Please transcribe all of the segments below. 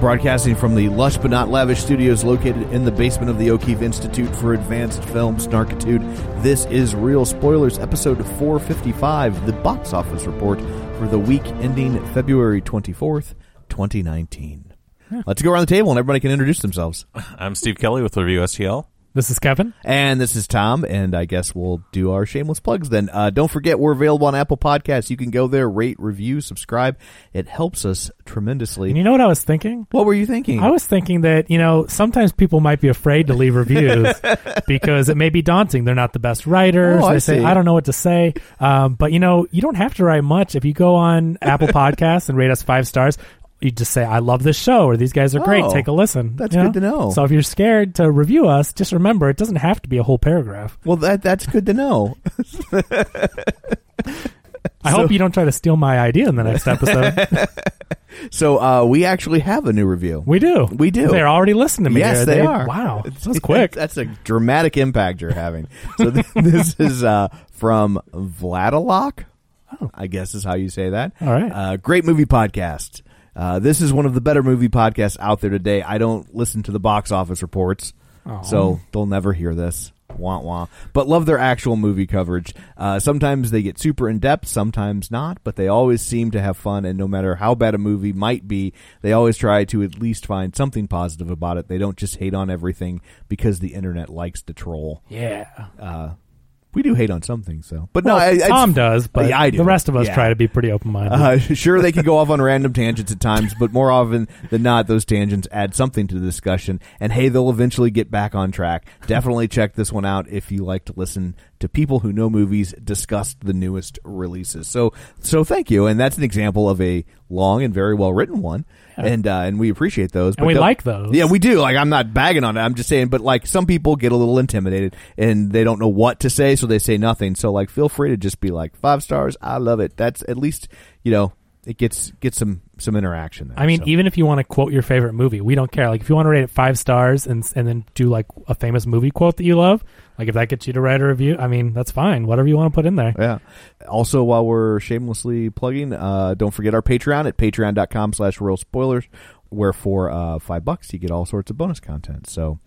Broadcasting from the lush but not lavish studios located in the basement of the O'Keefe Institute for Advanced Film Snarkitude, this is Real Spoilers, episode 455, the box office report for the week ending February 24th, 2019. Let's go around the table and everybody can introduce themselves. I'm Steve Kelly with Review STL. This is Kevin. And this is Tom, and I guess we'll do our shameless plugs then. Uh, don't forget, we're available on Apple Podcasts. You can go there, rate, review, subscribe. It helps us tremendously. And you know what I was thinking? What were you thinking? I was thinking that, you know, sometimes people might be afraid to leave reviews because it may be daunting. They're not the best writers. Oh, I they say, see. I don't know what to say. Um, but, you know, you don't have to write much. If you go on Apple Podcasts and rate us five stars, you just say, I love this show, or these guys are great. Oh, Take a listen. that's you good to know. So if you're scared to review us, just remember it doesn't have to be a whole paragraph. well, that that's good to know. I hope you don't try to steal my idea in the next episode. So uh, we actually have a new review. we do. We do. They're already listening to me. Yes, here. they are. Wow. That was quick. That's a dramatic impact you're having. So th- this is uh, from Vladilok. I guess is how you say that. Oh. All right. Uh, great movie podcast. Uh, this is one of the better movie podcasts out there today. I don't listen to the box office reports, so they'll never hear this. Wah wah. But love their actual movie coverage. Uh, sometimes they get super in depth, sometimes not, but they always seem to have fun. And no matter how bad a movie might be, they always try to at least find something positive about it. They don't just hate on everything because the internet likes to troll. yeah. We do hate on some things, though. But Well, no, I, I- Tom does, but Yeah, I do. the rest of us Yeah. try to be pretty open minded. Uh, sure, they can go off on random tangents at times, but more often than not, those tangents add something to the discussion. And hey, they'll eventually get back on track. Definitely check this one out if you like to listen to people who know movies discuss the newest releases. So, so thank you. And that's an example of a long and very well written one. And uh, and we appreciate those. And we like those. Yeah, we do. Like I'm not bagging on it. I'm just saying, but like some people get a little intimidated and they don't know what to say, so they say nothing. So like, feel free to just be like five stars. I love it. That's at least you know it gets gets some some interaction. There, I mean, so. even if you want to quote your favorite movie, we don't care. Like, if you want to rate it five stars and and then do like a famous movie quote that you love, like if that gets you to write a review, I mean, that's fine. Whatever you want to put in there. Yeah. Also, while we're shamelessly plugging, uh, don't forget our Patreon at patreon.com slash real spoilers, where for uh, five bucks you get all sorts of bonus content. So,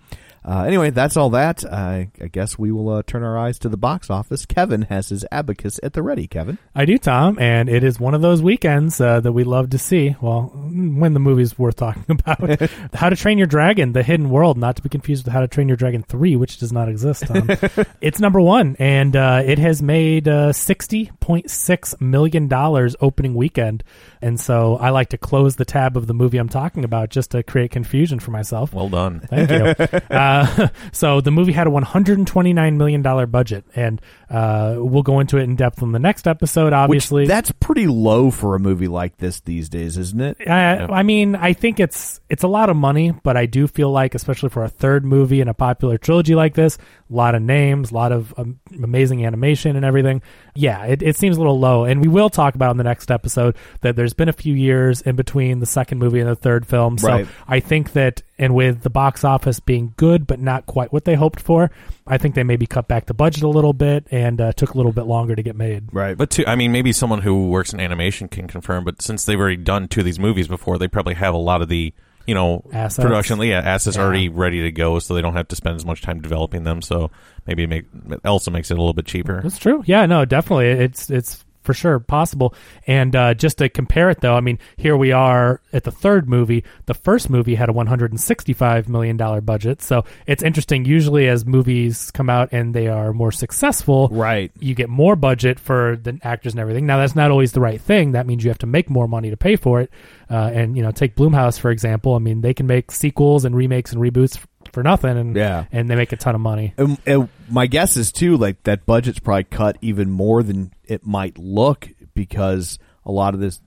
uh, anyway, that's all that. I, I guess we will uh, turn our eyes to the box office. Kevin has his abacus at the ready. Kevin. I do, Tom, and it is one of those weekends uh, that we love to see. Well, when the movie's worth talking about. How to Train Your Dragon: The Hidden World, not to be confused with How to Train Your Dragon Three, which does not exist. Tom. it's number one, and uh, it has made uh, sixty point six million dollars opening weekend. And so I like to close the tab of the movie I'm talking about just to create confusion for myself. Well done. Thank you. Uh, so the movie had a 129 million dollar budget, and uh, we'll go into it in depth in the next episode. Obviously, Which, that's pretty low for a movie like this these days, isn't it? I, I mean, I think it's it's a lot of money, but I do feel like, especially for a third movie in a popular trilogy like this, a lot of names, a lot of um, amazing animation and everything. Yeah, it, it seems a little low, and we will talk about in the next episode that there's been a few years in between the second movie and the third film. So Right. I think that, and with the box office being good but not quite what they hoped for, I think they maybe cut back the budget a little bit and uh, took a little bit longer to get made. Right. But to, I mean, maybe someone who works in animation can confirm. But since they've already done two of these movies before, they probably have a lot of the you know Assets. production yeah assets Yeah. already ready to go, so they don't have to spend as much time developing them. So maybe it, make, it also makes it a little bit cheaper. That's true. Yeah, no, definitely. It's it's for sure possible. And uh, just to compare it, though, I mean, here we are at the third movie. The first movie had a 165 million dollar budget, so it's interesting. Usually, as movies come out and they are more successful, Right. you get more budget for the actors and everything. Now, that's not always the right thing. That means you have to make more money to pay for it. Uh, and you know, take Blumhouse for example. I mean, they can make sequels and remakes and reboots for nothing, and Yeah. and they make a ton of money. And, and my guess is too, like that budget's probably cut even more than it might look because a lot of this,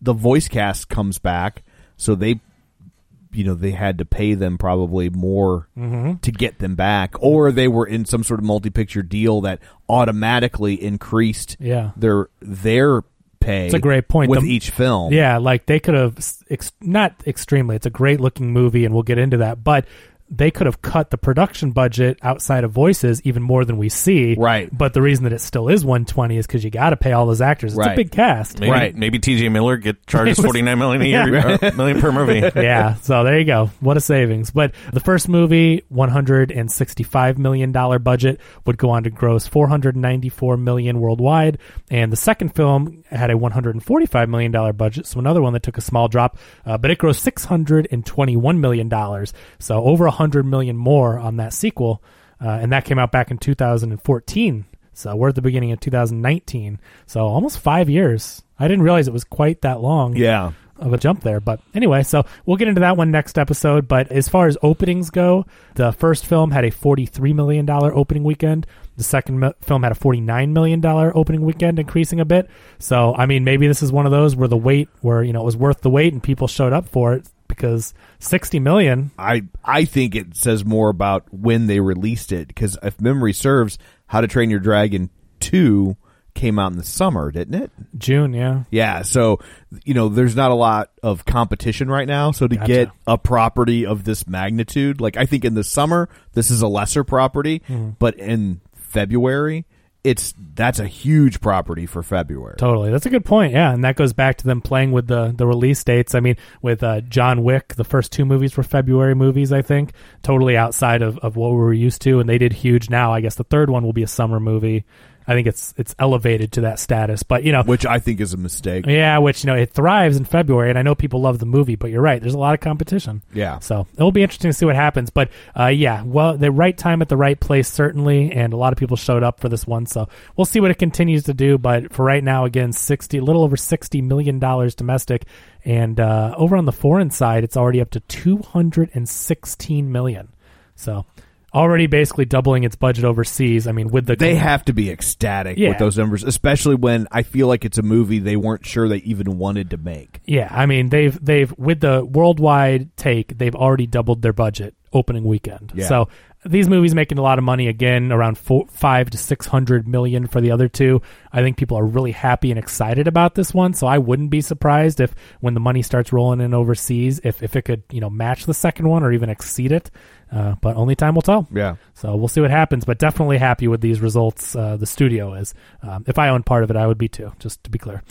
the voice cast comes back, so they, you know they had to pay them probably more Mm-hmm. to get them back, or they were in some sort of multi-picture deal that automatically increased Yeah. their their pay. It's a great point. with The- each film. Yeah, like they could have ex- not extremely. It's a great looking movie, and we'll get into that. But they could have cut the production budget outside of voices even more than we see. Right. But the reason that it still is 120 is because you got to pay all those actors. It's a big cast. Maybe, Right. Maybe T.J. Miller get charges forty nine million a year, Yeah. million per movie. yeah, so there you go. What a savings. But the first movie, $165 million budget, would go on to gross 494 million worldwide. And the second film had a $145 million budget, so another one that took a small drop, uh, but it grossed $621 million. So over 100 million more on that sequel. Uh, and that came out back in 2014. So we're at the beginning of 2019. So almost five years. I didn't realize it was quite that long yeah. of a jump there. But anyway, so we'll get into that one next episode. But as far as openings go, the first film had a $43 million opening weekend. The second mi- film had a $49 million opening weekend, increasing a bit. So, I mean, maybe this is one of those where the wait, where, you know, it was worth the wait and people showed up for it because 60 million. I I think it says more about when they released it because if memory serves, How to Train Your Dragon two came out in the summer, didn't it? June, yeah. Yeah, so you know, there's not a lot of competition right now. So to Gotcha. get a property of this magnitude, like I think in the summer, this is a lesser property, Mm-hmm. but in February, it's that's a huge property for February. Totally, that's a good point. Yeah, and that goes back to them playing with the the release dates. I mean, with uh, John Wick, the first two movies were February movies. I think totally outside of, of what we were used to, and they did huge. Now, I guess the third one will be a summer movie. I think it's it's elevated to that status. But you know, Which I think is a mistake. yeah, which you know it thrives in February, and I know people love the movie. But you're right, there's a lot of competition. Yeah. So it'll be interesting to see what happens. But uh, yeah, well, the right time at the right place certainly, and a lot of people showed up for this one. So we'll see what it continues to do. But for right now, again, sixty, a little over sixty million dollars domestic, and uh, over on the foreign side, it's already up to two hundred and sixteen million. So already basically doubling its budget overseas. I mean, with the They have to be ecstatic Yeah. with those numbers, especially when I feel like it's a movie they weren't sure they even wanted to make. Yeah, I mean they've they've with the worldwide take, they've already doubled their budget opening weekend. Yeah. So these movies making a lot of money again, around four, five to six hundred million for the other two. I think people are really happy and excited about this one. So I wouldn't be surprised if when the money starts rolling in overseas, if if it could you know match the second one or even exceed it. Uh, but only time will tell. Yeah. So we'll see what happens, but definitely happy with these results. Uh, the studio is. Um, if I owned part of it, I would be too. Just to be clear.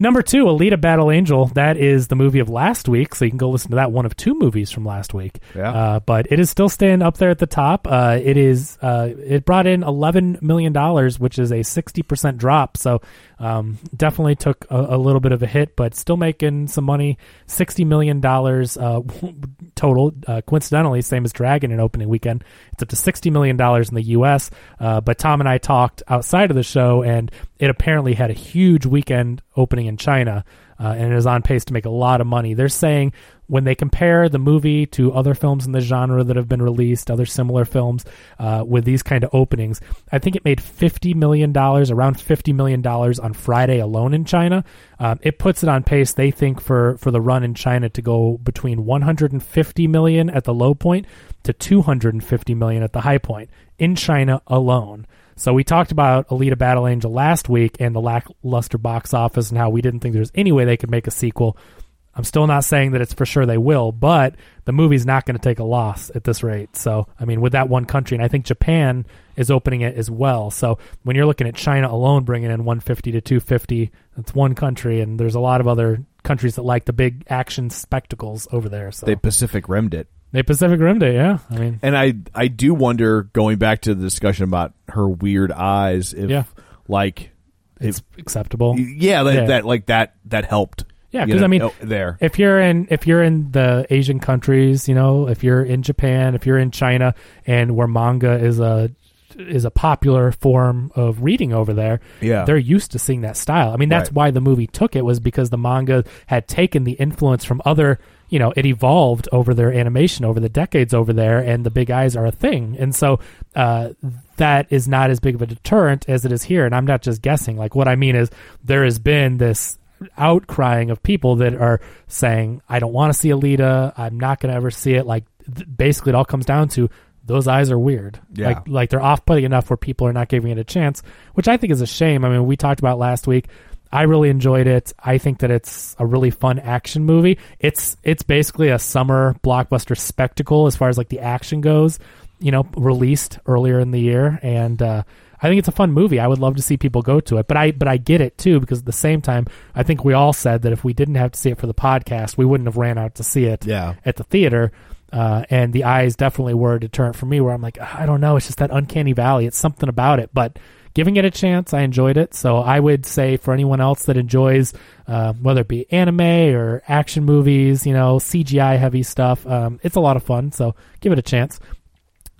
Number two, Alita Battle Angel. That is the movie of last week, so you can go listen to that. One of two movies from last week. Yeah. Uh, but it is still staying up there at the top. Uh, it is. Uh, it brought in eleven million dollars, which is a sixty percent drop. So um, definitely took a, a little bit of a hit, but still making some money. Sixty million dollars uh, total. Uh, coincidentally, same as Dragon in opening weekend. It's up to sixty million dollars in the U.S. Uh, but Tom and I talked outside of the show, and it apparently had a huge weekend opening in China, uh, and it is on pace to make a lot of money. They're saying when they compare the movie to other films in the genre that have been released, other similar films uh, with these kind of openings, I think it made fifty million dollars, around fifty million dollars on Friday alone in China. Um, it puts it on pace, they think, for for the run in China to go between one hundred and fifty million at the low point to two hundred and fifty million at the high point in China alone. So we talked about Alita Battle Angel last week and the lackluster box office and how we didn't think there was any way they could make a sequel. I'm still not saying that it's for sure they will, but the movie's not going to take a loss at this rate. So, I mean, with that one country, and I think Japan is opening it as well. So, when you're looking at China alone bringing in 150 to 250, that's one country, and there's a lot of other countries that like the big action spectacles over there. So They Pacific rimmed it. they Pacific Rim it, yeah. I mean, And I I do wonder going back to the discussion about her weird eyes if Yeah. like it's acceptable. yeah that, Yeah. that like that that helped. Yeah, you because know, I mean, oh, there. if you're in if you're in the Asian countries, you know, if you're in Japan, if you're in China, and where manga is a is a popular form of reading over there, Yeah. they're used to seeing that style. I mean, that's Right. why the movie took it was because the manga had taken the influence from other. You know, it evolved over their animation over the decades over there, and the big eyes are a thing, and so uh, that is not as big of a deterrent as it is here. And I'm not just guessing. Like what I mean is, there has been this outcrying of people that are saying, "I don't want to see Alita. I'm not going to ever see it." Like th- basically, it all comes down to those eyes are weird. Yeah. Like like they're off putting enough where people are not giving it a chance, which I think is a shame. I mean, we talked about last week. I really enjoyed it. I think that it's a really fun action movie. It's it's basically a summer blockbuster spectacle as far as like the action goes. You know, released earlier in the year, and uh, I think it's a fun movie. I would love to see people go to it, but I but I get it too because at the same time, I think we all said that if we didn't have to see it for the podcast, we wouldn't have ran out to see it Yeah. at the theater. Uh, and the eyes definitely were a deterrent for me. Where I'm like, I don't know, it's just that uncanny valley. It's something about it, but giving it a chance, I enjoyed it. So I would say for anyone else that enjoys, uh, whether it be anime or action movies, you know, CGI heavy stuff, um, it's a lot of fun. So give it a chance.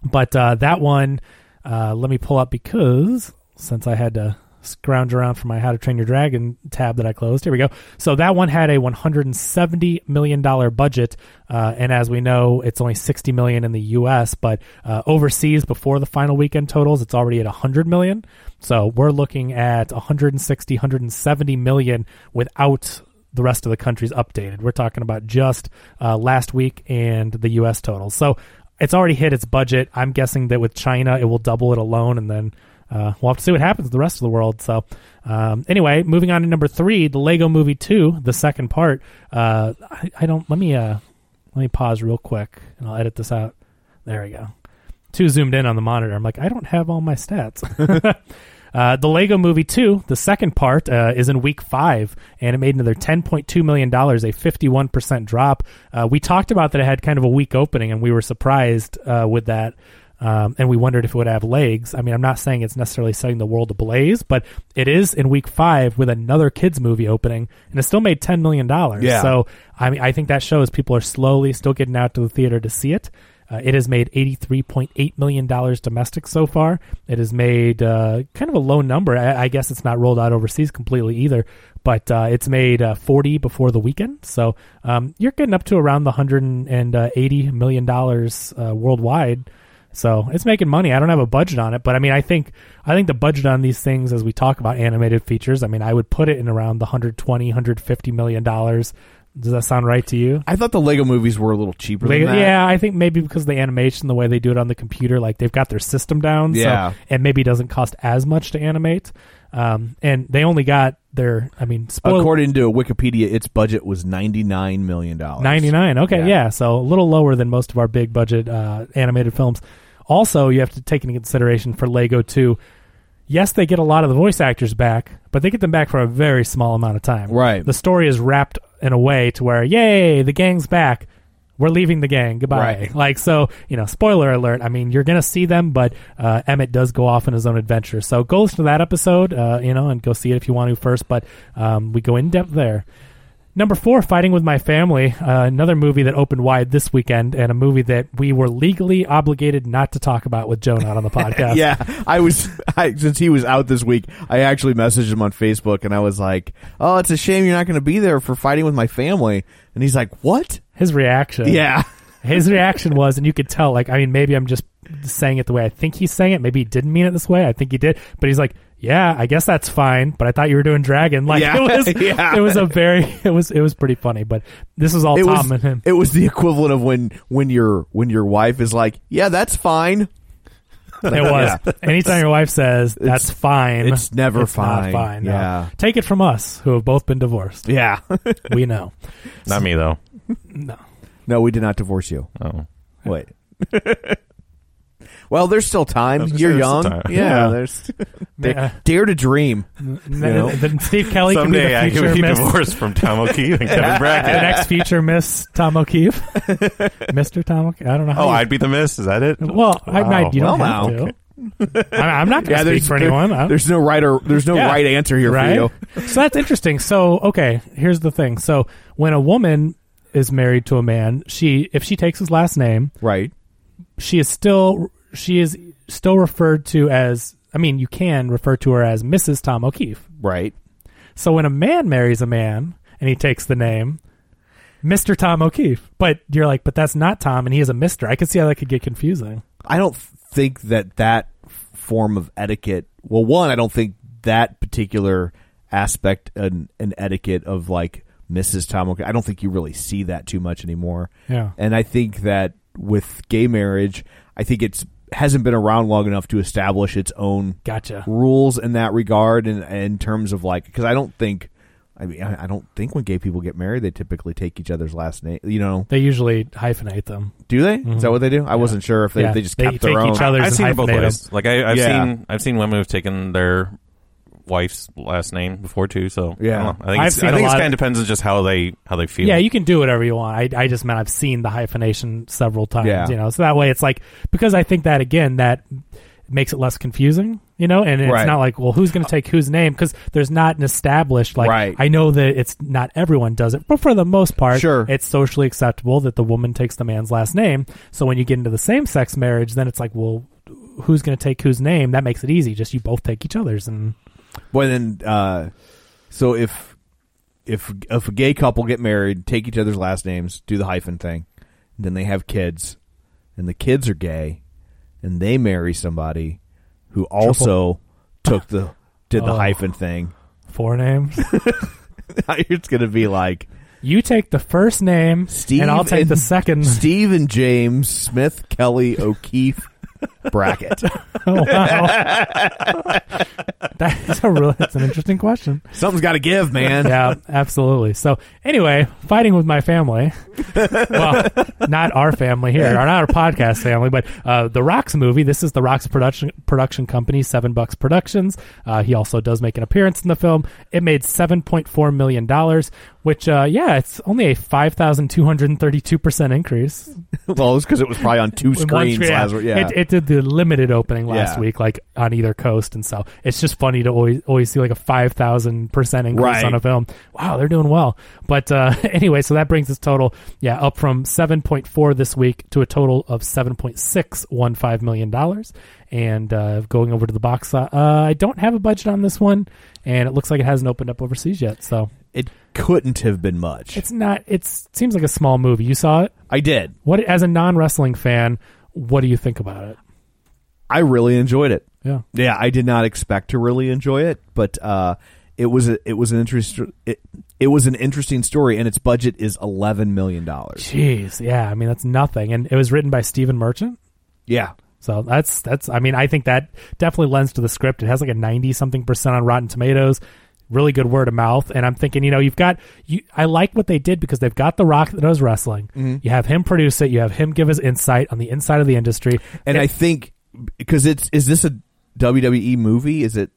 But uh, that one, uh, let me pull up because since I had to scrounge around for my How to Train Your Dragon tab that I closed. Here we go. So that one had a 170 million dollar budget, uh, and as we know, it's only 60 million in the U.S. But uh, overseas, before the final weekend totals, it's already at 100 million. So we're looking at 160, 170 million without the rest of the countries updated. We're talking about just uh, last week and the U.S. totals. So it's already hit its budget. I'm guessing that with China, it will double it alone, and then uh, we'll have to see what happens with the rest of the world. So, um, anyway, moving on to number three, the Lego Movie Two, the second part. Uh, I, I don't. Let me uh, let me pause real quick, and I'll edit this out. There we go. Too zoomed in on the monitor. I'm like, I don't have all my stats. Uh, the Lego Movie 2, the second part, uh, is in week five, and it made another $10.2 million, a 51% drop. Uh, we talked about that it had kind of a weak opening, and we were surprised uh, with that. Um, and we wondered if it would have legs. I mean, I'm not saying it's necessarily setting the world ablaze, but it is in week five with another kids movie opening, and it still made $10 million. Yeah. So, I mean, I think that shows people are slowly still getting out to the theater to see it. Uh, it has made $83.8 million domestic so far. It has made uh, kind of a low number. I, I guess it's not rolled out overseas completely either, but uh, it's made uh, 40 before the weekend. So um, you're getting up to around the $180 million uh, worldwide. So it's making money. I don't have a budget on it, but I mean, I think I think the budget on these things, as we talk about animated features, I mean, I would put it in around the 120, 150 million dollars. Does that sound right to you? I thought the Lego movies were a little cheaper that. yeah, I think maybe because the animation, the way they do it on the computer, like they've got their system down, Yeah. so it maybe doesn't cost as much to animate. Um, and they only got their, I mean, spoil- According to Wikipedia, its budget was ninety nine million dollars. 99. Okay, Yeah. yeah. So a little lower than most of our big budget uh, animated films. Also, you have to take into consideration for Lego 2, yes, they get a lot of the voice actors back, but they get them back for a very small amount of time. Right. The story is wrapped in a way to where, yay, the gang's back. We're leaving the gang. Goodbye. Right. Like, so, you know, spoiler alert. I mean, you're going to see them, but uh, Emmett does go off on his own adventure. So go listen to that episode, uh, you know, and go see it if you want to first, but um, we go in depth there. Number four, Fighting with My Family, uh, another movie that opened wide this weekend, and a movie that we were legally obligated not to talk about with Joe not on the podcast. Yeah, I was I, since he was out this week. I actually messaged him on Facebook, and I was like, "Oh, it's a shame you're not going to be there for fighting with my family." And he's like, "What?" His reaction. Yeah, His reaction was, and you could tell, like, I mean, maybe I'm just saying it the way I think he's saying it. Maybe he didn't mean it this way. I think he did. But he's like, yeah, I guess that's fine. But I thought you were doing Dragon. Like, Yeah. it was, Yeah. it was a very, it was, it was pretty funny. But this was all it Tom was. and him. It was the equivalent of when when your when your wife is like, "Yeah, that's fine." It was. Anytime your wife says that's fine, it's never not fine. fine. no. Yeah. Take it from us, who have both been divorced. Yeah. We know. Not me though. No. no, we did not divorce you. Oh, Wait. Well, there's still time. I You're there's young. time. Yeah, Yeah. there's Yeah. dare to dream. N- know? Then Steve Kelly can be someday the I future could be Miss, divorced from Tom O'Keefe and Kevin the Brackett. next future Miss Tom O'Keefe, Mister Tom O'Keefe. I don't know. How Oh, you- I'd be the miss. Is that it? well, I, I, Wow. you don't Well, have now. to. I, I'm not going to Yeah, speak there's for anyone. I- There's no right or there's no Yeah. right answer here right? for you. so that's interesting. So okay, here's the thing. So when a woman is married to a man, she if she takes his last name, Right. she is still she is still referred to as. I mean, you can refer to her as Mrs. Tom O'Keefe. Right. So when a man marries a man and he takes the name Mr. Tom O'Keefe, but you're like, but that's not Tom, and he is a Mister. I could see how that could get confusing. I don't think that that form of etiquette. Well, one, I don't think that particular aspect and an etiquette of like Mrs. Tom O'Keefe. I don't think you really see that too much anymore. Yeah. And I think that with gay marriage, I think it's hasn't been around long enough to establish its own Gotcha. rules in that regard and in terms of like because I don't think I mean I I don't think when gay people get married they typically take each other's last name you know They usually hyphenate them. do they is that mm-hmm. what they do I wasn't sure if they, Yeah. they just They kept their take own each other's I've seen both hyphenate ways. Like I, I've Yeah. seen I've seen women who've taken their wife's last name before too. So Yeah. I, don't know. I think, I've it's, seen I a think it lot kind of- of depends on just how they how they feel. Yeah, you can do whatever you want. I, I just meant I've seen the hyphenation several times. Yeah. You know, so that way it's like because I think that again that makes it less confusing. You know, and it's Right. not like well, who's going to take whose name because there's not an established like. Right. I know that it's not everyone does it, but for the most part, Sure. it's socially acceptable that the woman takes the man's last name. So when you get into the same sex marriage, then it's like well. Who's going to take whose name? That makes it easy. Just you both take each other's, and Well, then, uh, so if if if a gay couple get married, take each other's last names, do the hyphen thing, then they have kids, and the kids are gay, and they marry somebody who also took the did the Oh. hyphen thing. four names. it's gonna be like you take the first name, Steve and I'll take and the second. Steve and James Smith, Kelly O'Keefe, Brackett. Oh, wow. that is a real, that's an interesting question. Something's got to give, man. Yeah, absolutely. So anyway, fighting with my family. well, not our family here, or not our podcast family, but uh, the Rocks movie. This is the Rocks production production company, Seven Bucks Productions. Uh, he also does make an appearance in the film. It made seven point four million dollars, which uh, yeah, it's only a five thousand two hundred thirty two percent increase. well, it's because it was probably on two screens screen, last. Yeah. It, it did the limited opening last Yeah. week, like on either coast, and so it's just funny to always always see like a five thousand percent increase Right. on a film. Wow, they're doing well. But uh, anyway, so that brings its total, yeah, up from seven point four this week to a total of seven point six one five million dollars. And uh, going over to the box, uh, I don't have a budget on this one, and it looks like it hasn't opened up overseas yet. So it couldn't have been much. it's not. It's seems like a small movie. You saw it. I did. What as a non wrestling fan, what do you think about it? I really enjoyed it. Yeah. Yeah, I did not expect to really enjoy it, but uh, it was a, it was an interest it, it was an interesting story, and its budget is eleven million dollars. Jeez, yeah. I mean, that's nothing. And it was written by Stephen Merchant. Yeah, So that's that's. I mean, I think that definitely lends to the script. It has like a ninety something percent on Rotten Tomatoes. Really good word of mouth. And I'm thinking, you know, you've got you. I like what they did because they've got the Rock that knows wrestling. You have him produce it. You have him give his insight on the inside of the industry. and I think because it's is this a WWE movie? Is it?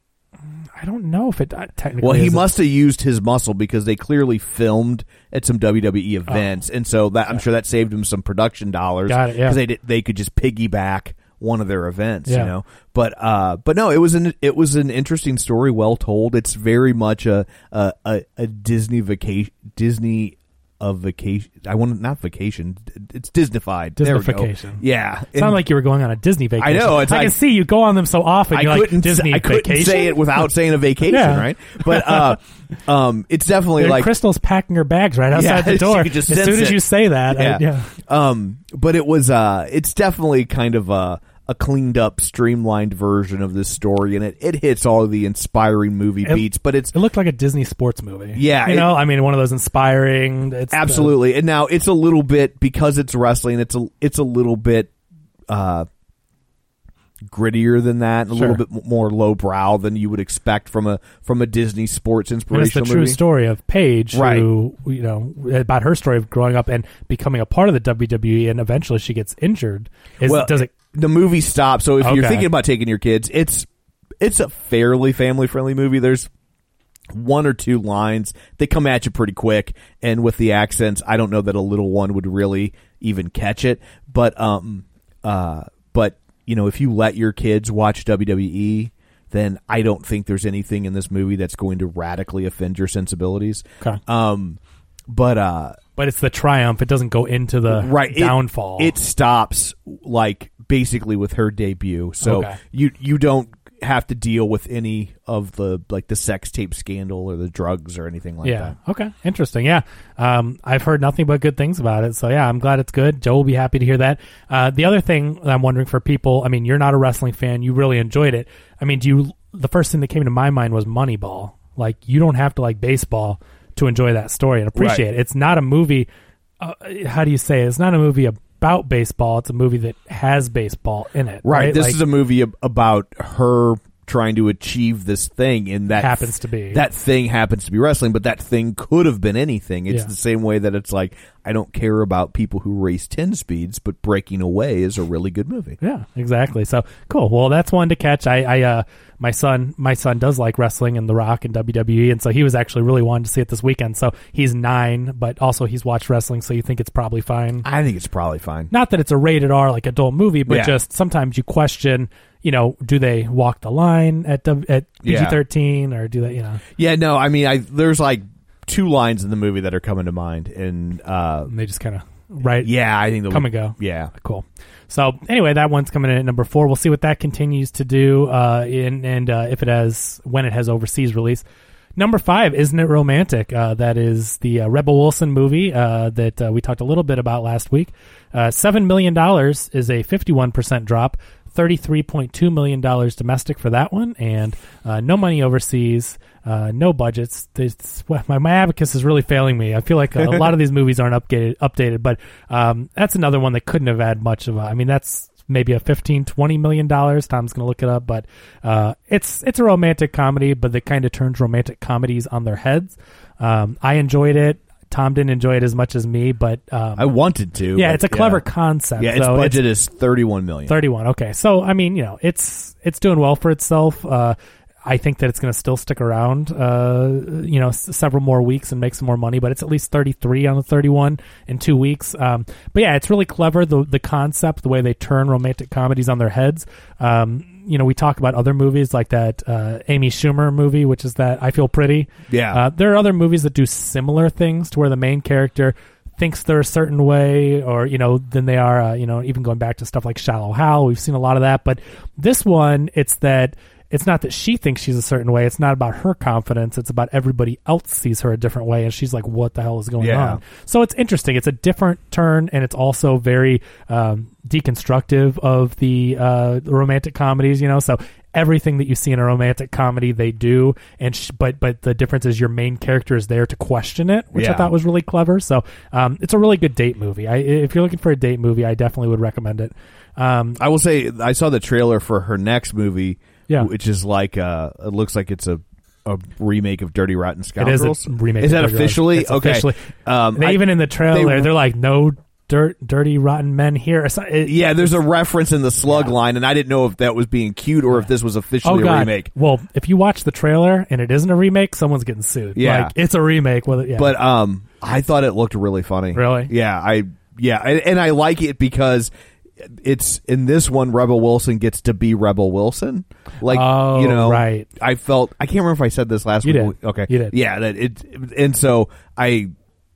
I don't know if it uh, technically. Well, he is. must have used his muscle because they clearly filmed at some WWE events, and so that I'm sure that saved him some production dollars. Got it, yeah. Because they did, they could just piggyback one of their events, you know. But uh, but no, it was an it was an interesting story, well told. It's very much a a a, a Disney vacation Disney. A vacation. I want not vacation. It's Disneyfied. There we go. Disneyfication. Yeah, Sounded And like you were going on a Disney vacation. know, it's I like- can see you go on them so often. I You're like couldn't. Disney I couldn't vacation. say it without saying a vacation, Yeah. right? But uh, um, it's definitely like Crystal's packing her bags right outside Yeah, the you door. could just as sense soon as it. you say that, I- yeah. yeah. Um, but it was uh, it's definitely kind of a a cleaned up, streamlined version of this story, and it it hits all of the inspiring movie It- beats. But it's It looked like a Disney sports movie. Yeah, you it- know, I mean, one of those inspiring. It's absolutely. and now it's a little bit because it's wrestling. It's a it's a little bit uh grittier than that, and a little bit more lowbrow than you would expect from a from a Disney sports I mean, it's inspirational the true story of Paige, Right. who you know about her story of growing up and becoming a part of the WWE, and eventually she gets injured. Is well, does it? The movie stops. So if you're thinking about taking your kids, it's it's a fairly family friendly movie. There's one or two lines they come at you pretty quick, and with the accents, I don't know that a little one would really even catch it. But um uh but you know if you let your kids watch WWE. Then I don't think there's anything in this movie that's going to radically offend your sensibilities. Okay. Um, but uh, But it's the triumph. It doesn't go into the right it- downfall. It, stops like basically with her debut, so Okay. you you don't have to deal with any of the like the sex tape scandal or the drugs or anything like yeah. that. Okay. Interesting. Yeah. Um, I've heard nothing but good things about it. So yeah, I'm glad it's good. Joe will be happy to hear that. Uh, the other thing that I'm wondering for people, I mean, you're not a wrestling fan. You really enjoyed it. I mean, do you? The first thing that came to my mind was Moneyball. Like you don't have to like baseball to enjoy that story and appreciate Right. it. It's not a movie. Uh, how do you say? It? It's not a movie about baseball. It's a movie that has baseball in it. Right. This Like, is a movie ab- about her trying to achieve this thing, and that Happens to be. that thing happens to be wrestling, but that thing could have been anything. It's Yeah. the same way that it's like I don't care about people who race ten speeds, but Breaking Away is a really good movie. Yeah, exactly. So cool. Well, that's one to catch. I, I, uh, my son, my son does like wrestling and The Rock and WWE, and so he was actually really wanting to see it this weekend. So he's nine, but also he's watched wrestling, so you think it's probably fine. I think it's probably fine. Not that it's a rated R like adult movie, but Yeah. just sometimes you question, you know, do they walk the line at W- at PG thirteen or do they, you know, Yeah, no, I mean, I there's like two lines in the movie that are coming to mind, and uh, and they just kind of right? yeah, I think they'll Come and go. Yeah, Cool. So anyway, that one's coming in at number four. We'll see what that continues to do, uh, in and uh, if it has when it has overseas release. Number five, isn't it romantic? Uh, that is the uh, Rebel Wilson movie uh, that uh, we talked a little bit about last week. Uh, Seven million dollars is a fifty-one percent drop. Thirty-three point two million dollars domestic for that one, and uh, no money overseas. Uh, no budgets. It's, well, my my abacus is really failing me. I feel like a, a lot of these movies aren't updated. Updated, but um, that's another one that couldn't have had much of a. I mean, that's maybe a 15 20 million dollars tom's gonna look it up but uh, it's it's a romantic comedy but that kind of turns romantic comedies on their heads um, i enjoyed it tom didn't enjoy it as much as me but um, I wanted to. yeah it's a clever Yeah, concept yeah its so budget is thirty one million. 31 okay so i mean you know it's it's doing well for itself uh I think that it's going to still stick around, uh, you know, s- several more weeks and make some more money. But it's at least thirty three on the thirty one in two weeks. Um, but yeah, it's really clever the the concept, the way they turn romantic comedies on their heads. Um, you know, we talk about other movies like that uh, Amy Schumer movie, which is that I Feel Pretty. Yeah. uh, there are other movies that do similar things to where the main character thinks they're a certain way or you know than they are uh, you know even going back to stuff like shallow hal we've seen a lot of that but this one it's that it's not that she thinks she's a certain way. It's not about her confidence. It's about everybody else sees her a different way and she's like what the hell is going Yeah. on? So it's interesting. It's a different turn and it's also very um, deconstructive of the uh, romantic comedies you know? So everything that you see in a romantic comedy they do and sh- but but the difference is your main character is there to question it which i thought was really clever. So um, it's a really good date movie. I, if you're looking for a date movie i definitely would recommend it. Um, I will say I saw the trailer for her next movie, Yeah. which is like uh, it looks like it's a a remake of Dirty Rotten Scoundrels. is a remake Is of that Dirty officially okay? officially. Um, they I- even in the trailer they- they, are like no dirt dirty rotten men here it- yeah, there's a reference in the slug line, and I didn't know if that was being cute or if this was Oh officially a remake. Well, if you watch the trailer and it isn't a remake, someone's getting sued. Yeah. like, it's a remake. Whether yeah, But um, I thought it looked really funny. Really? Yeah, I yeah, and I like it because it's in this one. Rebel Wilson gets to be Rebel Wilson. Like Oh, you know, right. I felt I can't remember if I said this last You week. did. Okay, You did. Yeah, that it, and so I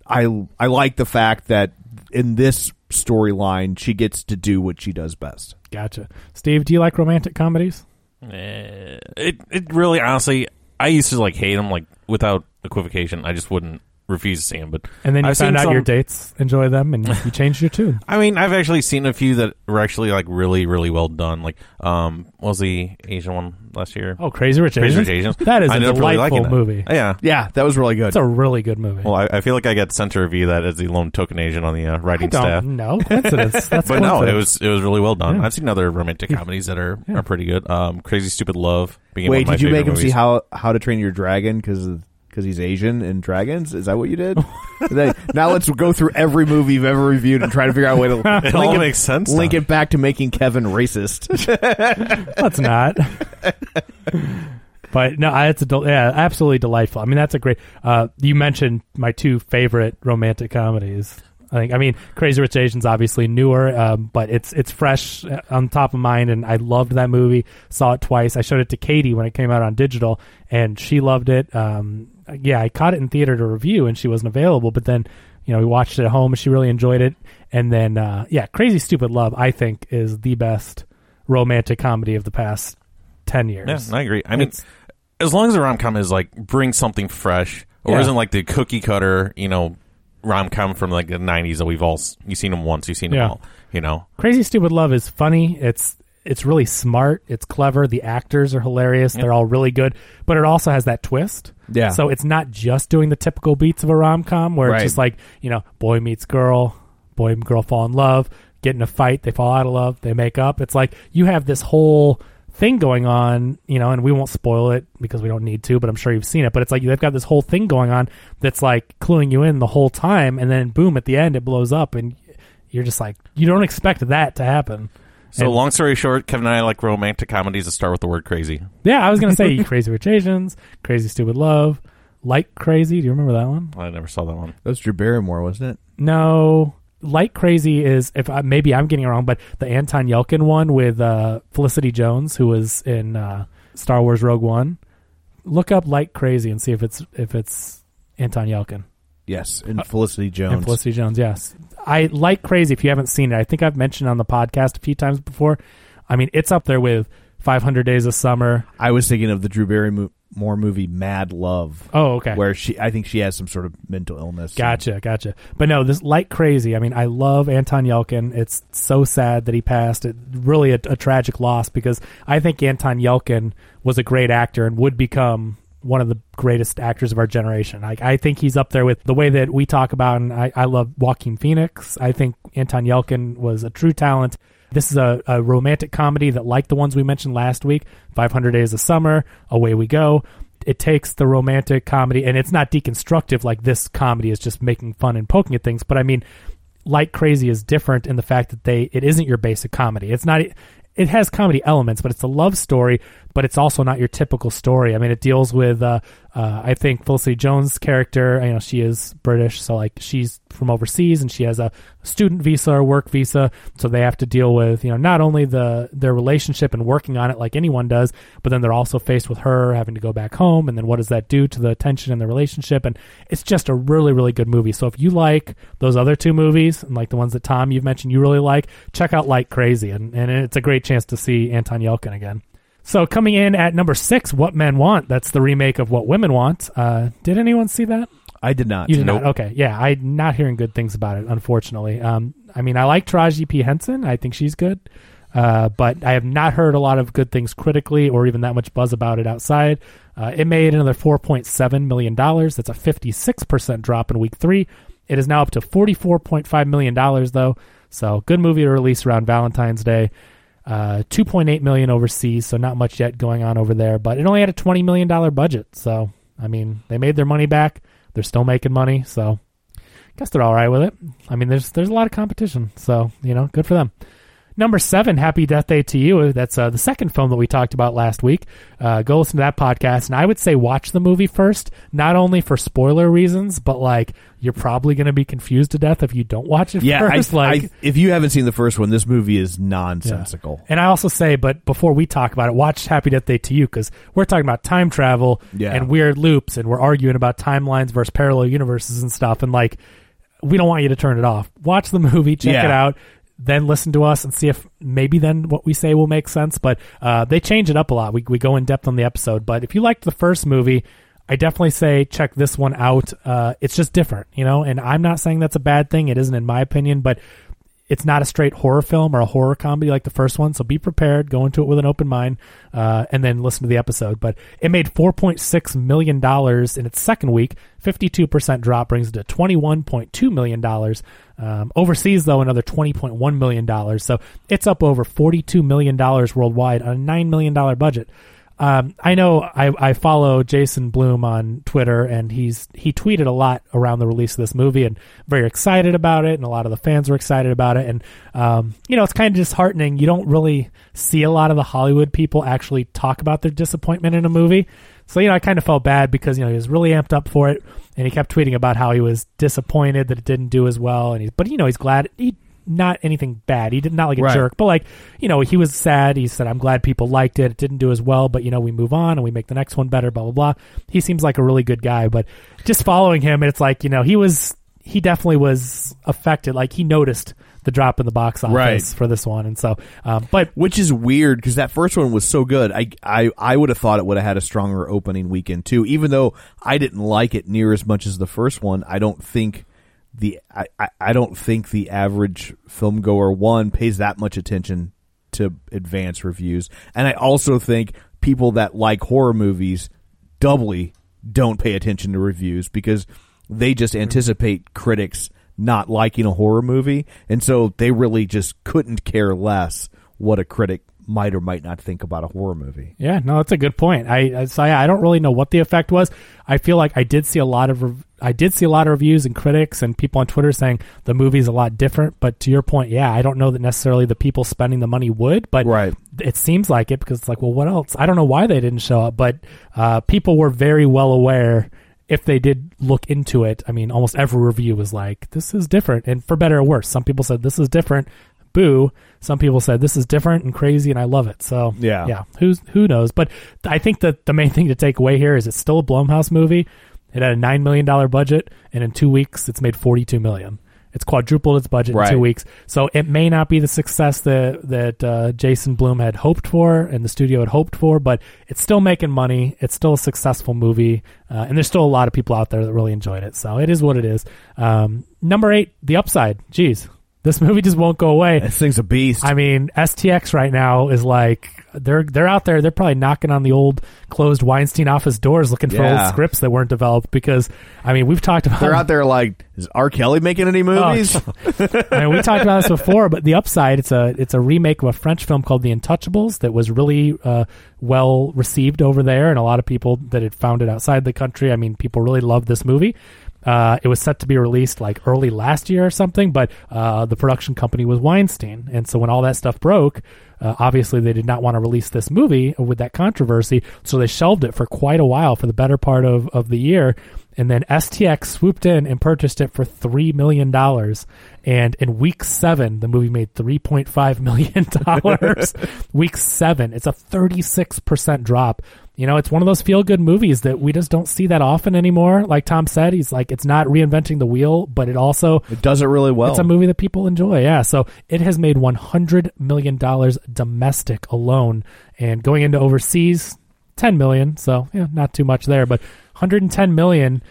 I I like the fact that in this storyline she gets to do what she does best. gotcha. Steve, do you like romantic comedies? Eh, it it really honestly, I used to like hate them like without equivocation. I just wouldn't refuse to see them. But And then you I've found seen out your dates enjoy them, and you changed your tune. I mean, I've actually seen a few that were actually like really really well done. Like um, what was the Asian one last year? Oh, Crazy Rich Crazy Asians. Rich Asians. That is I a ended up really delightful that. movie. Yeah. Yeah, that was really good. It's a really good movie. Well, I, I feel like I got sent to review that as the lone token Asian on the uh, I writing don't staff. know. Coincidence. That's But no, it was it was really well done. Yeah. I've seen other romantic comedies that are, Yeah. are pretty good. Um, Crazy Stupid Love. Wait, one of my did you make favorite him see how how to train your dragon because because he's Asian and dragons? Is that what you did? Then- now let's go through every movie you've ever reviewed and try to figure out a way to It link all makes sense Link now. it back to making Kevin racist. Let's not. but no, it's a del- yeah, absolutely delightful. I mean, that's a great. Uh, you mentioned my two favorite romantic comedies. I think. I mean, Crazy Rich Asians obviously newer, um, but it's it's fresh uh, on top of mind, and I loved that movie. Saw it twice. I showed it to Katie when it came out on digital, and she loved it. Um, yeah, I caught it in theater to review, and she wasn't available. But then, you know, we watched it at home, and she really enjoyed it. And then, uh, yeah, Crazy Stupid Love, I think, is the best romantic comedy of the past ten years. Yeah, I agree. I mean, It's- as long as the rom com is like bring something fresh, or Yeah. isn't like the cookie cutter, you know, rom com from like the '90s that we've all you've seen them once, you've seen them Yeah. all, you know. Crazy Stupid Love is funny. It's it's really smart. It's clever. The actors are hilarious. They're all really good. But it also has that twist. Yeah. So it's not just doing the typical beats of a rom com where Right. it's just like you know, boy meets girl, boy and girl fall in love, get in a fight, they fall out of love, they make up. It's like you have this whole thing going on, you know, and we won't spoil it because we don't need to, but I'm sure you've seen it. But it's like they've got this whole thing going on that's like cluing you in the whole time, and then boom, at the end it blows up, and you're just like you don't expect that to happen. So, And- long story short, Kevin and I like romantic comedies that start with the word crazy. Yeah, I was gonna say Crazy Rich Asians, Crazy Stupid Love, Like Crazy. Do you remember that one? I never saw that one. That was Drew Barrymore, wasn't it? No, Like Crazy is if I, maybe I'm getting it wrong, but the Anton Yelchin one with uh, Felicity Jones, who was in uh, Star Wars Rogue One. Look up Like Crazy and see if it's if it's Anton Yelchin Yes, and uh, Felicity Jones. and Felicity Jones. Yes, I like Crazy. If you haven't seen it, I think I've mentioned on the podcast a few times before. I mean, it's up there with 500 Days of Summer. I was thinking of the Drew Barrymore movie Mad Love. Oh, okay. Where she, I think she has some sort of mental illness. Gotcha, gotcha. But no, this like crazy. I mean, I love Anton Yelchin. It's so sad that he passed. It really a, a tragic loss because I think Anton Yelchin was a great actor and would become one of the greatest actors of our generation. I, I think he's up there with the way that we talk about, and I, I love Joaquin Phoenix. I think Anton Yelchin was a true talent. This is a, a romantic comedy that, like the ones we mentioned last week, 500 Days of Summer, Away We Go, it takes the romantic comedy and it's not deconstructive like this comedy is just making fun and poking at things but i mean like crazy is different in the fact that they it isn't your basic comedy it's not it has comedy elements but it's a love story but it's also not your typical story. I mean it deals with uh, uh, i think felicity jones character you know she is british so like she's from overseas and she has a student visa or work visa so they have to deal with you know not only the their relationship and working on it like anyone does but then they're also faced with her having to go back home and then what does that do to the tension in the relationship? And it's just a really really good movie. So if you like those other two movies and like the ones that tom you've mentioned you really like check out like crazy and, and it's a great chance to see anton yelchin again so coming in at number six what men want that's the remake of what women want uh, did anyone see that I did not. you did not. Okay, yeah, I'm not hearing good things about it. Unfortunately, um, I mean, I like Taraji P Henson. I think she's good, uh, but I have not heard a lot of good things critically or even that much buzz about it outside. Uh, it made another 4.7 million dollars. That's a 56 percent drop in week three. It is now up to 44.5 million dollars though. So good movie to release around Valentine's Day. Uh, 2.8 million overseas, so not much yet going on over there. But it only had a 20 million dollar budget. So I mean, they made their money back. They're still making money, so I guess they're all right with it. I mean, there's there's a lot of competition, so you know, good for them. Number seven, Happy Death Day 2U. That's uh, the second film that we talked about last week. Uh, go listen to that podcast, and I would say watch the movie first, not only for spoiler reasons, but like you're probably going to be confused to death if you don't watch it Yeah, I, like, I, if you haven't seen the first one, this movie is nonsensical. and I also say, but before we talk about it, watch Happy Death Day 2U because we're talking about time travel Yeah. and weird loops, and we're arguing about timelines versus parallel universes and stuff. And like, we don't want you to turn it off. Watch the movie, check Yeah. it out, then listen to us and see if maybe then what we say will make sense. But uh, they change it up a lot. We we go in depth on the episode. But if you liked the first movie. I definitely say check this one out. Uh, it's just different, you know, and I'm not saying that's a bad thing. It isn't in my opinion, but it's not a straight horror film or a horror comedy like the first one. So be prepared, go into it with an open mind, uh, and then listen to the episode. But it made $4.6 million in its second week. 52% drop brings it to $21.2 million. Um, overseas, though, another $20.1 million. So it's up over $42 million worldwide on a $9 million budget. Um, I know I, I follow Jason Blum on Twitter, and he's he tweeted a lot around the release of this movie, and very excited about it, and a lot of the fans were excited about it, and um, you know it's kind of disheartening. You don't really see a lot of the Hollywood people actually talk about their disappointment in a movie, so you know I kind of felt bad because you know he was really amped up for it, and he kept tweeting about how he was disappointed that it didn't do as well, and he but you know he's glad he not anything bad. He did not like a Right. jerk, but like you know, he was sad. He said, "I'm glad people liked it. It didn't do as well, but you know, we move on and we make the next one better." Blah blah blah. He seems like a really good guy, but just following him, it's like you know, he was he definitely was affected. Like he noticed the drop in the box office Right. for this one, and so, um, but Which is weird because that first one was so good. I, I I would have thought it would have had a stronger opening weekend too. Even though I didn't like it near as much as the first one, I don't think the I, I, don't think the average film goer one pays that much attention to advance reviews. And I also think people that like horror movies doubly don't pay attention to reviews because they just mm-hmm. anticipate critics not liking a horror movie, and so they really just couldn't care less what a critic might or might not think about a horror movie. Yeah, no, that's a good point. I I- so I, I don't really know what the effect was. I feel like I did see a lot of rev- I did see a lot of reviews and critics and people on Twitter saying the movie's a lot different. But to your point, yeah, I don't know that necessarily the people spending the money would, but Right. it seems like it because it's like, well, what else? I don't know why they didn't show up, but uh, people were very well aware. If they did look into it, I mean, almost every review was like, "This is different," and for better or worse. Some people said this is different, boo. Some people said this is different and crazy, and I love it. So Yeah. yeah, who's who knows? But I think that the main thing to take away here is it's still a Blumhouse movie. It had a nine million dollar budget, and in two weeks, it's made forty two million. It's quadrupled its budget Right. in two weeks. So it may not be the success that that uh, Jason Blum had hoped for and the studio had hoped for, but it's still making money. It's still a successful movie, uh, and there's still a lot of people out there that really enjoyed it. So it is what it is. Um, number eight, The Upside. Jeez, this movie just won't go away. This thing's a beast. I mean, STX right now is like they're they're out there. They're probably knocking on the old closed Weinstein office doors looking for Yeah. old scripts that weren't developed. Because I mean, we've talked about They're out there like, is R. Kelly making any movies? I mean, we talked about this before, but the upside it's a it's a remake of a French film called The Untouchables that was really uh, well received over there, and a lot of people that had found it outside the country. I mean, people really loved this movie. Uh, it was set to be released like early last year or something, but uh, the production company was Weinstein, and so when all that stuff broke, uh, obviously they did not want to release this movie with that controversy, so they shelved it for quite a while for the better part of, of the year. And then STX swooped in and purchased it for three million dollars. And in week seven, the movie made three point five million dollars. week seven, it's a thirty six percent drop. You know, it's one of those feel good movies that we just don't see that often anymore. Like Tom said, he's like, it's not reinventing the wheel, but it also it does it really well. it's a movie that people enjoy. Yeah, so it has made one hundred million dollars domestic alone, and going into overseas, ten million. So yeah, not too much there, but one hundred and ten million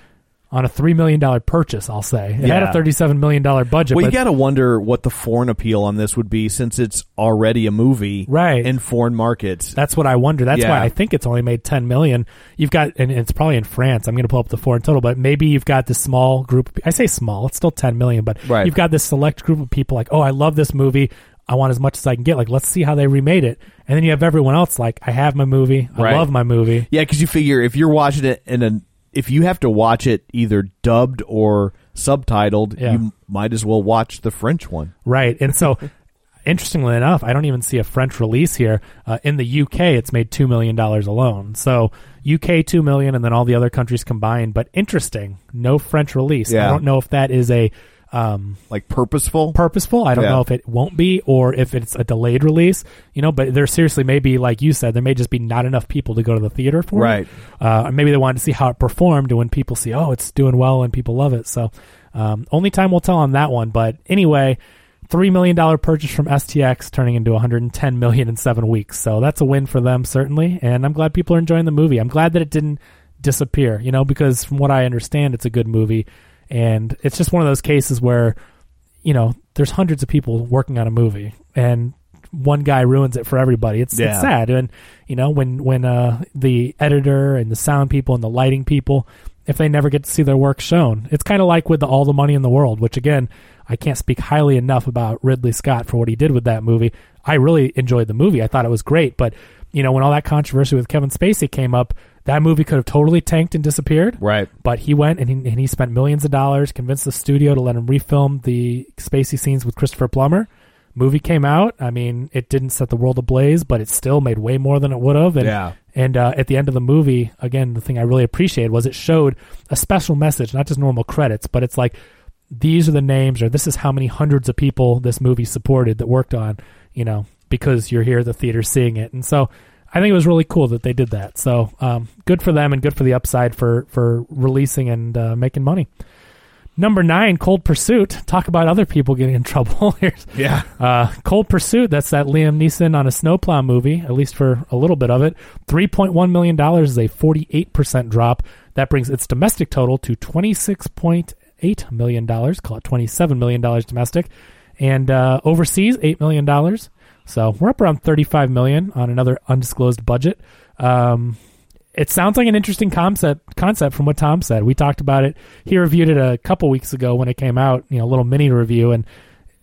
on a three million dollar purchase. I'll say it had Yeah. a thirty seven million dollar budget. well, you got to wonder what the foreign appeal on this would be since it's already a movie Right. in foreign markets. That's what I wonder. That's Yeah. why I think it's only made 10 million. You've got, and it's probably in France. I'm going to pull up the foreign total, but maybe you've got this small group. I say small, it's still 10 million, but Right. you've got this select group of people like, oh, I love this movie. I want as much as I can get. Like, let's see how they remade it. And then you have everyone else like, I have my movie. I Right. love my movie. Yeah, because you figure if you're watching it in a, if you have to watch it either dubbed or subtitled, Yeah. you might as well watch the French one. Right. And so, interestingly enough, I don't even see a French release here. Uh, in the UK, it's made $2 million alone. So, UK, 2 million, and then all the other countries combined. But interesting, no French release. Yeah. I don't know if that is a. Um, Like purposeful. purposeful. I don't Yeah. know if it won't be or if it's a delayed release, you know, but there seriously may be, like you said, there may just be not enough people to go to the theater for Right. it. Uh, or maybe they wanted to see how it performed and when people see, oh, it's doing well and people love it. So, um, only time will tell on that one. But anyway, $3 million purchase from STX turning into 110 million in seven weeks. So that's a win for them, certainly. And I'm glad people are enjoying the movie. I'm glad that it didn't disappear, you know, because from what I understand, it's a good movie. And it's just one of those cases where, you know, there's hundreds of people working on a movie and one guy ruins it for everybody. It's, Yeah. it's sad. And, you know, when, when, uh, the editor and the sound people and the lighting people, if they never get to see their work shown, it's kind of like with the All the Money in the World, which again, I can't speak highly enough about Ridley Scott for what he did with that movie. I really enjoyed the movie. I thought it was great. But, you know, when all that controversy with Kevin Spacey came up, that movie could have totally tanked and disappeared. Right. But he went and he, and he spent millions of dollars, convinced the studio to let him refilm the Spacey scenes with Christopher Plummer. Movie came out. I mean, it didn't set the world ablaze, but it still made way more than it would have. And, Yeah. And uh, at the end of the movie, again, the thing I really appreciated was it showed a special message, not just normal credits, but it's like these are the names, or this is how many hundreds of people this movie supported that worked on, you know, because you're here at the theater seeing it. And so I think it was really cool that they did that. So um, good for them and good for the upside for for releasing and uh, making money. Number nine, Cold Pursuit. Talk about other people getting in trouble. Here's Yeah. uh, Cold Pursuit. That's that Liam Neeson on a snowplow movie, at least for a little bit of it. Three point one million dollars is a forty eight percent drop. That brings its domestic total to twenty six point eight million dollars. Call it twenty seven million dollars domestic, and uh, overseas eight million dollars. So we're up around 35 million on another undisclosed budget. Um, it sounds like an interesting concept concept from what Tom said. We talked about it. He reviewed it a couple weeks ago when it came out, you know, a little mini review and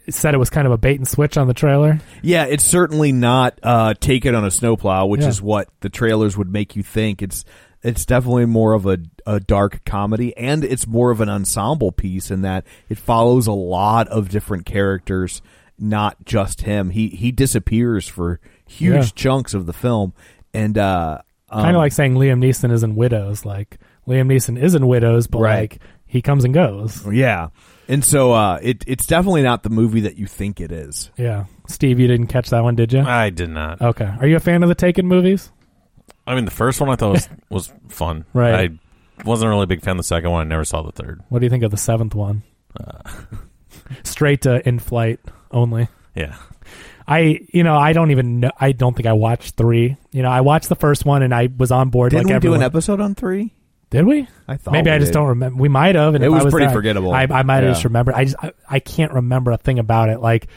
said it was kind of a bait and switch on the trailer. Yeah, it's certainly not uh, take it on a snowplow, which Yeah. is what the trailers would make you think. It's it's definitely more of a, a dark comedy, and it's more of an ensemble piece in that it follows a lot of different characters, not just him. He he disappears for huge Yeah. chunks of the film, and uh, um, kind of like saying Liam Neeson is in Widows. Like Liam Neeson is in Widows, but Right. like he comes and goes. yeah. And so uh, it it's definitely not the movie that you think it is. Yeah. Steve, you didn't catch that one, did you? I did not. Okay. Are you a fan of the Taken movies? I mean, the first one I thought was, was fun. Right. I wasn't really a big fan of the second one. I never saw the third. What do you think of the seventh one? Uh. Straight to in flight only. Yeah. I, you know, I don't even know. I don't think I watched three. You know, I watched the first one and I was on board. Didn't like we do an episode on three? Did we? I thought Maybe we I just did. don't remember. We might have. And It if was I pretty there, forgettable. I, I might have Yeah. just remembered. I just I, I can't remember a thing about it. Like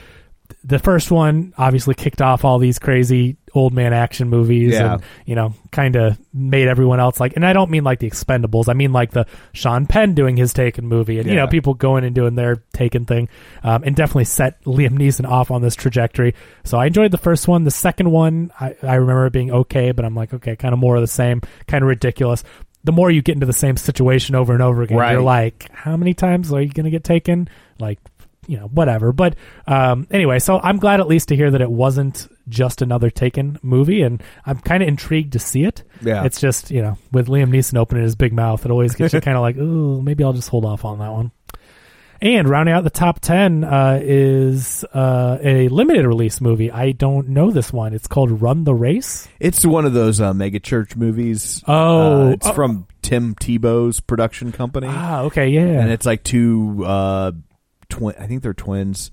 the first one obviously kicked off all these crazy old man action movies Yeah. and you know kind of made everyone else like and I don't mean like the expendables I mean like the Sean Penn doing his Taken movie and you know people going and doing their Taken thing um, and definitely set Liam Neeson off on this trajectory. So I enjoyed the first one. The second one I, I remember it being okay but I'm like okay kind of more of the same kind of ridiculous. The more you get into the same situation over and over again Right. you're like how many times are you going to get taken? Like you know whatever but um anyway so i'm glad at least to hear that it wasn't just another taken movie and i'm kind of intrigued to see it Yeah. it's just you know with liam neeson opening his big mouth it always gets you kind of like oh maybe i'll just hold off on that one and rounding out the top 10 uh, is uh, a limited release movie. I don't know this one. It's called Run the Race. It's one of those uh, mega church movies. Oh. Uh, it's Oh. from Tim Tebow's production company, Ah, okay, yeah. and it's like two uh, twin. I think they're twins,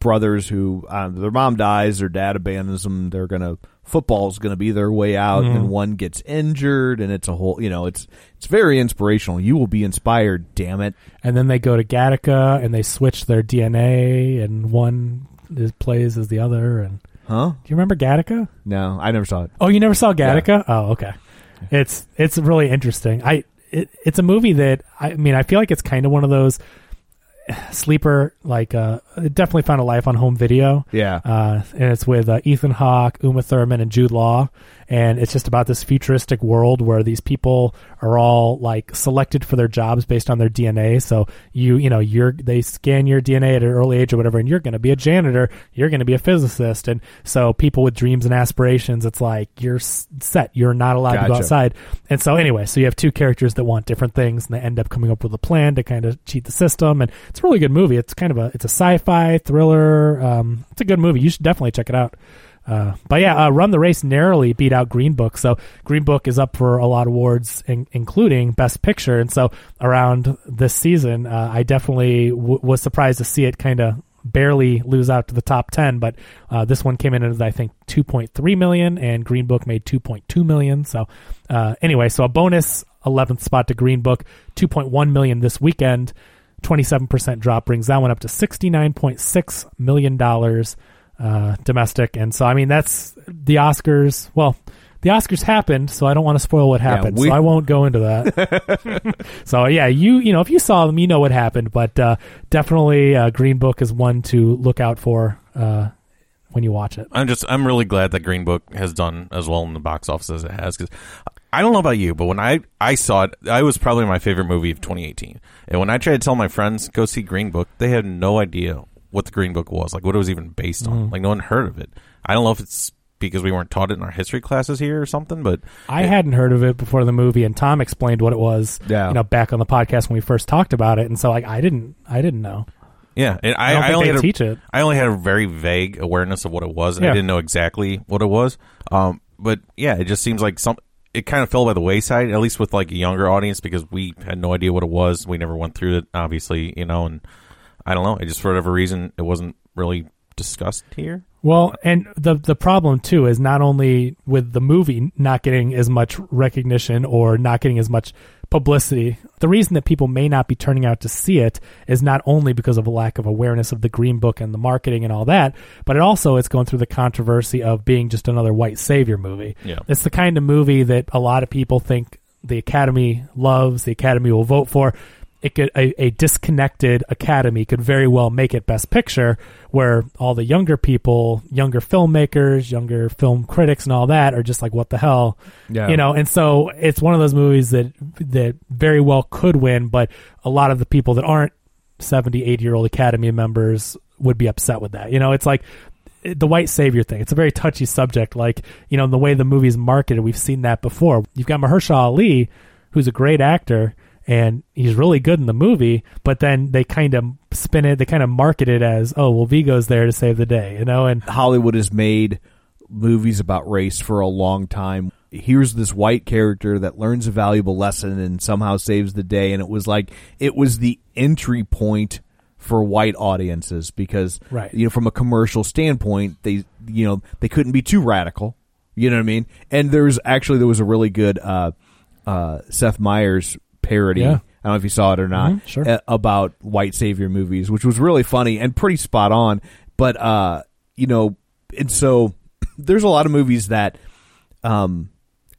brothers who um, their mom dies, their dad abandons them. They're gonna football's gonna be their way out, Mm-hmm. and one gets injured, and it's a whole. You know, it's it's very inspirational. You will be inspired. Damn it! and then they go to Gattaca and they switch their DNA, and one is, plays as the other. And Huh? do you remember Gattaca? No, I never saw it. Oh, you never saw Gattaca? Oh, okay. It's it's really interesting. I it, it's a movie that I mean I feel like it's kind of one of those sleeper like uh it definitely found a life on home video. Yeah. Uh, and it's with uh, Ethan Hawke, Uma Thurman, and Jude Law, and it's just about this futuristic world where these people are all like selected for their jobs based on their DNA. So you, you know, you're they scan your DNA at an early age or whatever, and you're going to be a janitor, you're going to be a physicist, and so people with dreams and aspirations, it's like you're set, you're not allowed to go outside. And so anyway, so you have two characters that want different things, and they end up coming up with a plan to kind of cheat the system. And it's a really good movie. It's kind of a it's a sci-fi thriller. Um, it's a good movie. You should definitely check it out. Uh, but yeah, uh, Run the Race narrowly beat out Green Book. So Green Book is up for a lot of awards, in, including Best Picture. And so around this season, uh, I definitely w- was surprised to see it kind of barely lose out to the top 10 but uh, this one came in at i think 2.3 million and green book made 2.2 million so uh, anyway so a bonus 11th spot to green book 2.1 million this weekend 27% drop brings that one up to 69.6 million dollars uh, domestic. And so i mean that's the oscars. Well the oscars happened so i don't want to spoil what happened. we- so i won't go into that. So yeah you you know if you saw them you know what happened. But uh, definitely uh, green book is one to look out for uh, when you watch it. I'm just I'm really glad that Green Book has done as well in the box office as it has because I don't know about you, but when I I saw it, I was probably my favorite movie of 2018. And when I tried to tell my friends go see Green Book, they had no idea what the Green Book was, like what it was even based on. Like no one heard of it. I don't know if it's because we weren't taught it in our history classes here or something, but I it- hadn't heard of it before the movie, and Tom explained what it was. Yeah. you know, back on the podcast when we first talked about it, and so like I didn't, I didn't know. Yeah, and I, I don't I think only they had a, teach it. I only had a very vague awareness of what it was. And Yeah. I didn't know exactly what it was. Um, but yeah, it just seems like some. It kind of fell by the wayside, at least with like a younger audience, because we had no idea what it was. We never went through it, obviously, you know. And I don't know. It just for whatever reason, it wasn't really discussed here. Well, and the the problem too is not only with the movie not getting as much recognition or not getting as much publicity. The reason that people may not be turning out to see it is not only because of a lack of awareness of the Green Book and the marketing and all that, but it also it's going through the controversy of being just another white savior movie. Yeah. It's the kind of movie that a lot of people think the Academy loves, the Academy will vote for. It could a, a disconnected Academy could very well make it Best Picture, where all the younger people, younger filmmakers, younger film critics, and all that are just like, "What the hell?" Yeah. You know. And so it's one of those movies that that very well could win, but a lot of the people that aren't 70, 80 year old Academy members would be upset with that. You know, it's like the white savior thing. It's a very touchy subject. Like, you know, the way the movie's marketed, we've seen that before. You've got Mahershala Ali, who's a great actor, and he's really good in the movie, but then they kind of spin it, they kind of market it as, oh, well, Viggo's there to save the day, you know? And Hollywood has made movies about race for a long time. Here's this white character that learns a valuable lesson and somehow saves the day. And it was like, it was the entry point for white audiences because, Right. you know, from a commercial standpoint, they, you know, they couldn't be too radical. You know what I mean? And there's actually, there was a really good, uh, uh, Seth Meyers parody. Yeah. I don't know if you saw it or not. Mhm, sure. uh, about white savior movies, which was really funny and pretty spot on. But uh, you know, and so there's a lot of movies that, um,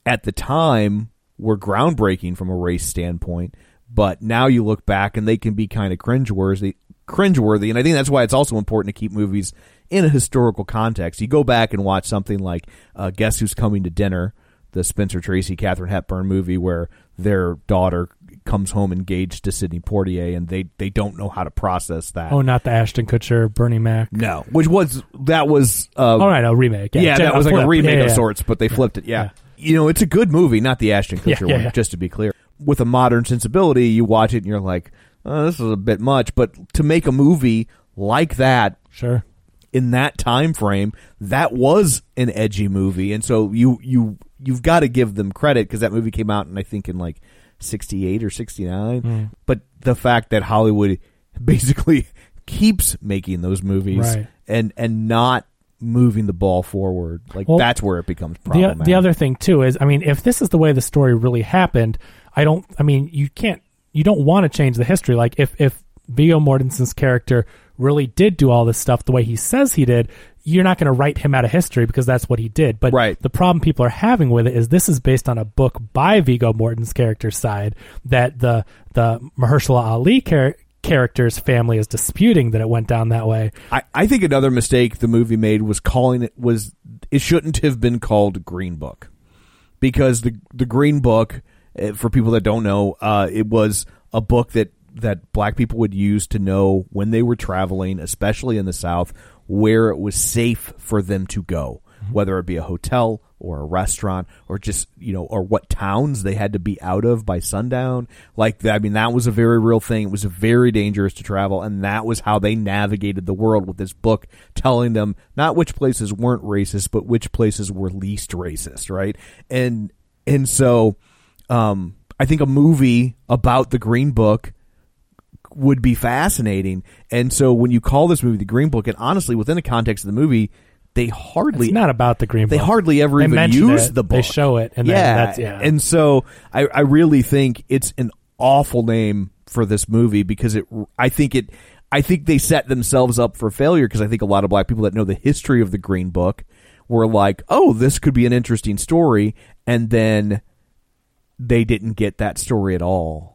at the time were groundbreaking from a race standpoint, but now you look back and they can be kind of cringeworthy. Cringeworthy, and I think that's why it's also important to keep movies in a historical context. You go back and watch something like uh, Guess Who's Coming to Dinner, the Spencer Tracy, Katharine Hepburn movie, where their daughter comes home engaged to Sidney Poitier, and they they don't know how to process that. oh, not the Ashton Kutcher, Bernie Mac. no, which was that was uh, Oh, right, a remake. Yeah, yeah, that was like flip. a remake Yeah, of sorts, but they flipped it. Yeah. you know, it's a good movie, not the Ashton Yeah, Kutcher yeah, one. yeah. Just to be clear, with a modern sensibility, you watch it and you're like, oh, this is a bit much. But to make a movie like that Sure. in that time frame, that was an edgy movie, and so you you you've got to give them credit because that movie came out, and I think in like sixty eight or sixty nine. Mm. But the fact that Hollywood basically keeps making those movies Right. and and not moving the ball forward, like Well, that's where it becomes The, problematic. the other thing too is, I mean, if this is the way the story really happened, I don't. I mean, you can't. You don't want to change the history. Like if if Viggo Mortensen's character really did do all this stuff the way he says he did, you're not going to write him out of history because that's what he did. But Right. the problem people are having with it is this is based on a book by Viggo Mortensen's character's side that the the Mahershala Ali char- character's family is disputing that it went down that way. I, I think another mistake the movie made was calling it was it shouldn't have been called Green Book because the the Green Book eh, for people that don't know uh, it was a book that that black people would use to know when they were traveling especially in the south where it was safe for them to go whether it be a hotel or a restaurant or just you know or what towns they had to be out of by sundown. Like i mean that was a very real thing. It was very dangerous to travel and that was how they navigated the world with this book telling them not which places weren't racist but which places were least racist right? And and so um i think a movie about the green book would be fascinating and so when you call this movie the green book and honestly within the context of the movie they hardly It's not about the green. they hardly ever They even use it, the book. They show it, and yeah, that's yeah. And so I, I really think it's an awful name for this movie because it. I think it. I think they set themselves up for failure because I think a lot of black people that know the history of the Green Book were like, "Oh, this could be an interesting story," and then they didn't get that story at all.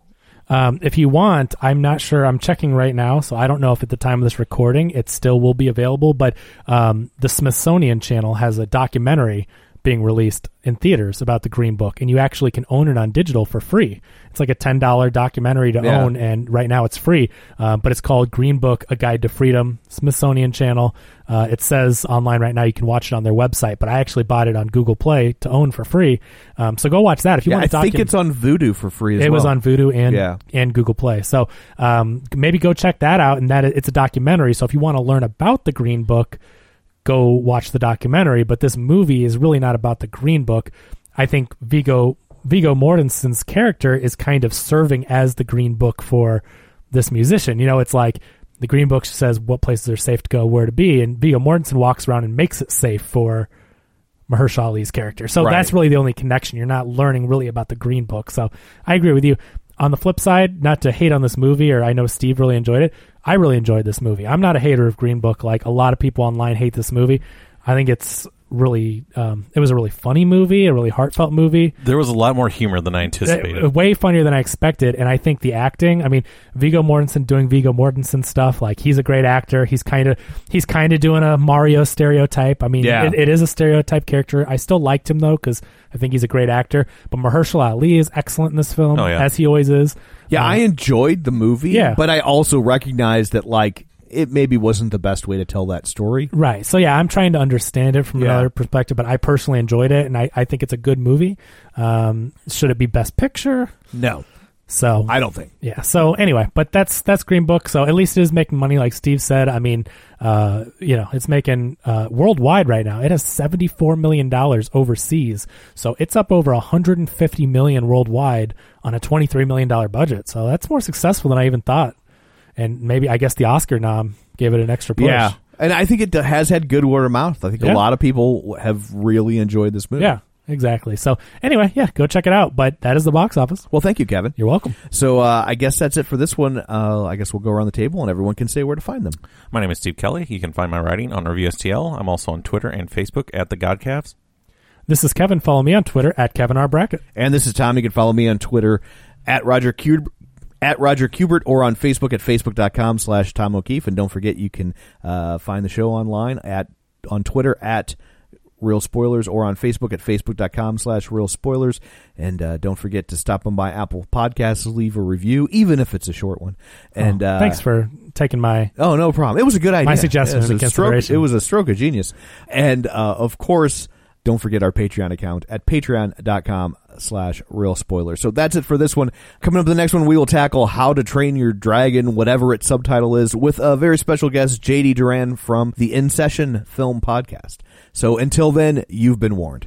Um, if you want, I'm not sure. I'm checking right now, so I don't know if at the time of this recording it still will be available. But um, the Smithsonian Channel has a documentary being released in theaters about the Green Book, and you actually can own it on digital for free. It's like a ten dollar documentary to Yeah. own, and right now it's free. Uh, but it's called Green Book: A Guide to Freedom. Smithsonian Channel. Uh, it says online right now you can watch it on their website, but I actually bought it on Google Play to own for free. Um, so go watch that if you Yeah, I want to. think it's on Vudu for free. as It was on Vudu and Yeah. and Google Play. So um, maybe go check that out. And that it's a documentary. So if you want to learn about the Green Book, go watch the documentary. But this movie is really not about the Green Book. I think Viggo Viggo Mortensen's character is kind of serving as the Green Book for this musician. You know, it's like the Green Book says what places are safe to go, where to be, and Viggo Mortensen walks around and makes it safe for Mahershala Ali's character. So Right. that's really the only connection. You're not learning really about the Green Book. So I agree with you. On the flip side, not to hate on this movie, or I know Steve really enjoyed it. I really enjoyed this movie. I'm not a hater of Green Book like a lot of people online hate this movie. I think it's really, um, it was a really funny movie, a really heartfelt movie. There was a lot more humor than I anticipated. Uh, way funnier than I expected, and I think the acting. I mean, Viggo Mortensen doing Viggo Mortensen stuff. Like he's a great actor. He's kind of he's kind of doing a Mario stereotype. I mean, Yeah. it, it is a stereotype character. I still liked him though because I think he's a great actor. But Mahershala Ali is excellent in this film, Oh, yeah. as he always is. Yeah, Uh, I enjoyed the movie. Yeah. but I also recognize that like it maybe wasn't the best way to tell that story. Right. So yeah, I'm trying to understand it from Yeah. another perspective, but I personally enjoyed it, and I, I think it's a good movie. Um, should it be Best Picture? No, So I don't think. Yeah. So anyway, but that's that's Green Book. So at least it is making money, like Steve said. I mean, uh, you know, it's making uh, worldwide right now. It has seventy four million dollars overseas. So it's up over hundred and fifty million worldwide on a twenty three million dollar budget. So that's more successful than I even thought. And maybe I guess the Oscar nom gave it an extra push. Yeah, and I think it has had good word of mouth. I think Yeah. a lot of people have really enjoyed this movie. Yeah. Exactly. So anyway, yeah, go check it out. But that is the box office. Well, thank you, Kevin. You're welcome. So uh, I guess that's it for this one. Uh, I guess we'll go around the table and everyone can say where to find them. My name is Steve Kelly. You can find my writing on Review STL. I'm also on Twitter and Facebook at the Godcavs. This is Kevin. Follow me on Twitter at Kevin R Brackett. And this is Tom. You can follow me on Twitter at Roger Cubert, at Roger Kubert or on Facebook at facebook.com slash Tom O'Keefe. And don't forget you can uh, find the show online at on Twitter at Real Spoilers or on Facebook at facebook.com slash Real Spoilers. And uh, don't forget to stop on by Apple Podcasts, leave a review, even if it's a short one. And Oh, uh, thanks for taking my Oh, no problem. It was a good idea. My suggestion It was a stroke. It was a stroke of genius. And, uh, of course, don't forget our Patreon account at patreon.com slash real spoiler. So that's it for this one. Coming up the next one, we will tackle How to Train Your Dragon, whatever its subtitle is, with a very special guest, JD Duran from the In Session Film Podcast. So until then, you've been warned.